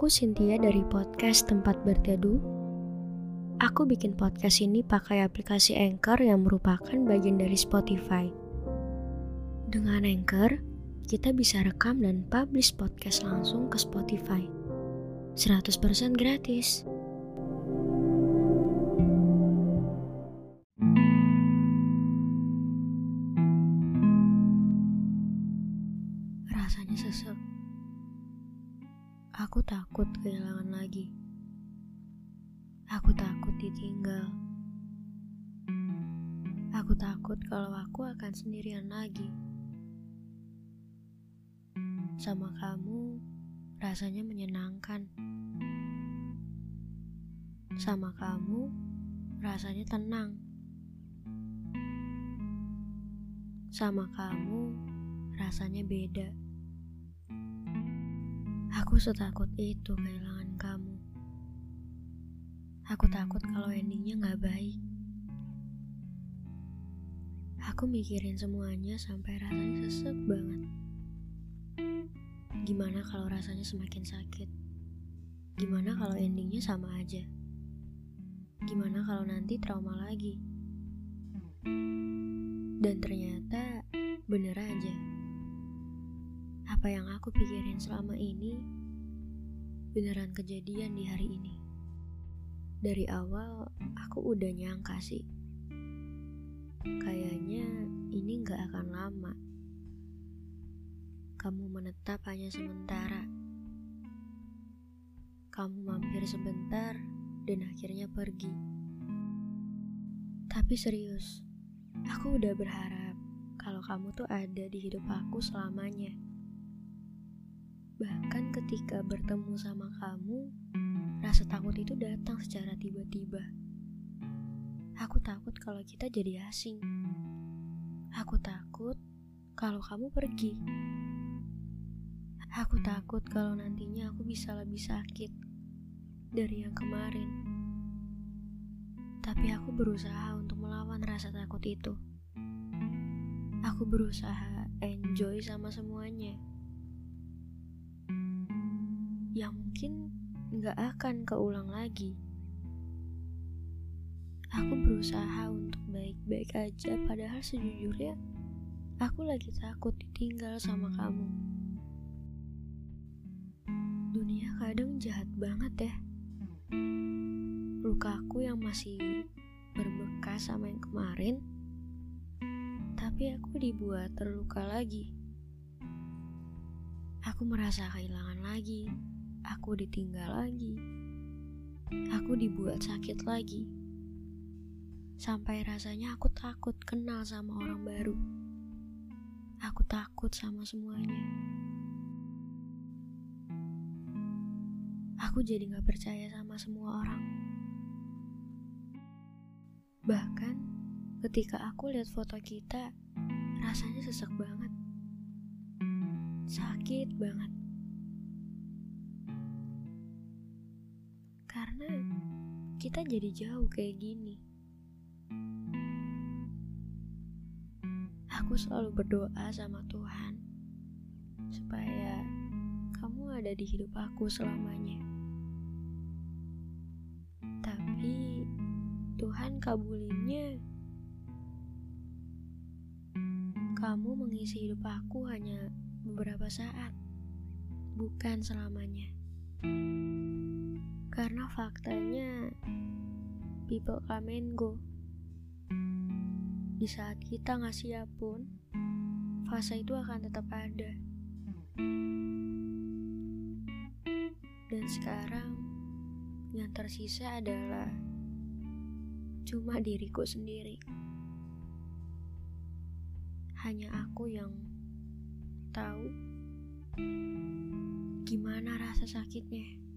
Aku Cynthia dari podcast Tempat Berteduh. Aku bikin podcast ini pakai aplikasi Anchor yang merupakan bagian dari Spotify. Dengan Anchor, kita bisa rekam dan publish podcast langsung ke Spotify. 100% gratis. Rasanya sesek. Aku takut kehilangan lagi. Aku takut ditinggal. Aku takut kalau aku akan sendirian lagi. Sama kamu rasanya menyenangkan. Sama kamu rasanya tenang. Sama kamu rasanya beda. Aku setakut itu kehilangan kamu. Aku takut kalau endingnya gak baik. Aku mikirin semuanya sampai rasanya sesek banget. Gimana kalau rasanya semakin sakit? Gimana kalau endingnya sama aja? Gimana kalau nanti trauma lagi? Dan ternyata bener aja. Apa yang aku pikirin selama ini beneran kejadian di hari ini. Dari awal aku udah nyangka sih. Kayaknya ini gak akan lama. Kamu menetap hanya sementara. Kamu mampir sebentar dan akhirnya pergi. Tapi serius, aku udah berharap kalau kamu tuh ada di hidup aku selamanya. Bahkan ketika bertemu sama kamu, rasa takut itu datang secara tiba-tiba. Aku takut kalau kita jadi asing. Aku takut kalau kamu pergi. Aku takut kalau nantinya aku bisa lebih sakit dari yang kemarin. Tapi aku berusaha untuk melawan rasa takut itu. Aku berusaha enjoy sama semuanya. Yang mungkin nggak akan keulang lagi. Aku berusaha untuk baik-baik aja, padahal sejujurnya aku lagi takut ditinggal sama kamu. Dunia kadang jahat banget ya. Lukaku yang masih berbekas sama yang kemarin, tapi aku dibuat terluka lagi. Aku merasa kehilangan lagi, aku ditinggal lagi, aku dibuat sakit lagi. Sampai rasanya aku takut kenal sama orang baru. Aku takut sama semuanya. Aku jadi gak percaya sama semua orang. Bahkan ketika aku lihat foto kita, rasanya sesek banget. Sakit banget. Karena kita jadi jauh kayak gini. Aku selalu berdoa sama Tuhan supaya kamu ada di hidup aku selamanya. Tapi Tuhan kabulinnya kamu mengisi hidup aku hanya beberapa saat, bukan selamanya. Karena faktanya people come and go. Di saat kita nggak siap pun, fase itu akan tetap ada. Dan sekarang yang tersisa adalah cuma diriku sendiri. Hanya aku yang tahu gimana rasa sakitnya.